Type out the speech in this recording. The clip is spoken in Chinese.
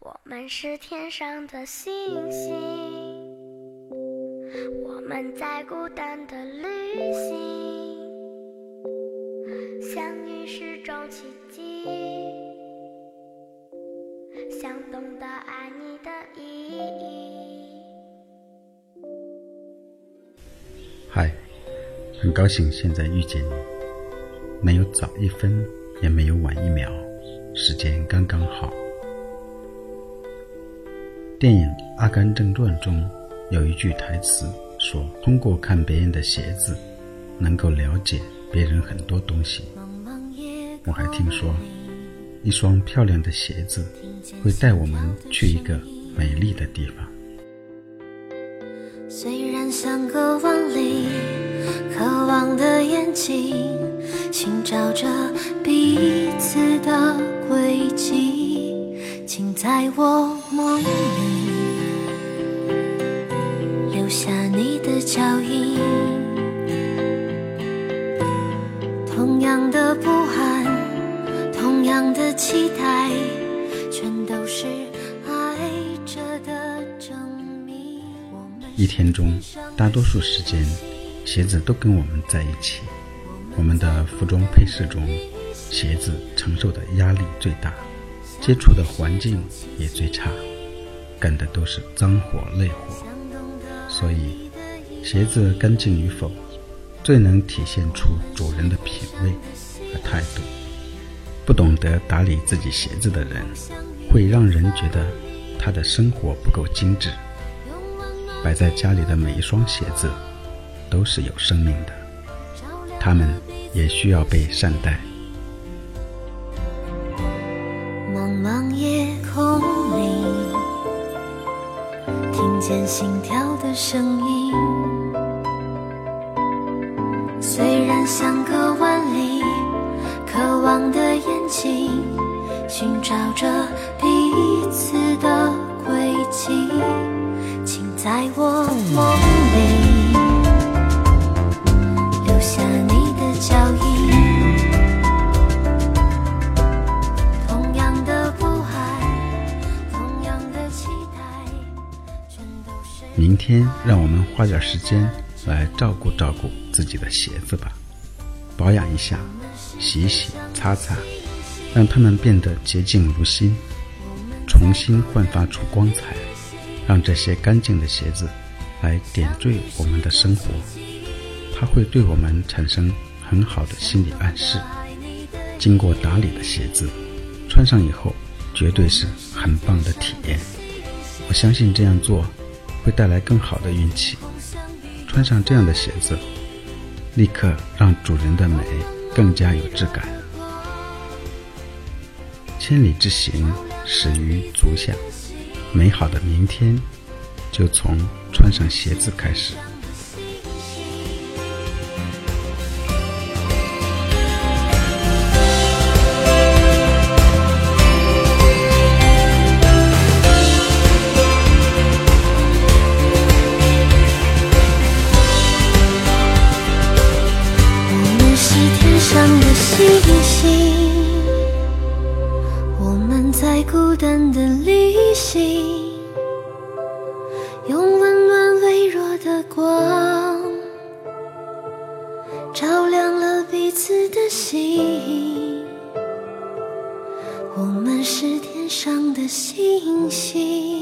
我们是天上的星星，我们在孤单的旅行，相遇是种奇迹，想懂得爱你的意义。嗨，很高兴现在遇见你，没有早一分，也没有晚一秒，时间刚刚好。电影《阿甘正传》中有一句台词说：“通过看别人的鞋子，能够了解别人很多东西。”我还听说，一双漂亮的鞋子会带我们去一个美丽的地方。虽然相隔万里，渴望的眼睛寻找着彼此的轨迹，请在我梦里。下你的脚印，同样的不安，同样的期待，全都是爱着的证明。一天中，大多数时间，鞋子都跟我们在一起。我们的服装配饰中，鞋子承受的压力最大，接触的环境也最差，干的都是脏活累活，所以。鞋子干净与否，最能体现出主人的品味和态度。不懂得打理自己鞋子的人，会让人觉得他的生活不够精致。摆在家里的每一双鞋子，都是有生命的，他们也需要被善待。茫茫夜空，见心跳的声音。虽然相隔万里，渴望的眼睛寻找着彼此的轨迹，请在我梦明天，让我们花点时间。来照顾照顾自己的鞋子吧，保养一下，洗洗擦擦，让它们变得洁净如新，重新焕发出光彩。让这些干净的鞋子来点缀我们的生活，它会对我们产生很好的心理暗示。经过打理的鞋子，穿上以后绝对是很棒的体验。我相信这样做会带来更好的运气。穿上这样的鞋子，立刻让主人的美更加有质感。千里之行，始于足下。美好的明天，就从穿上鞋子开始。旅行，用温暖微弱的光，照亮了彼此的心。我们是天上的星星。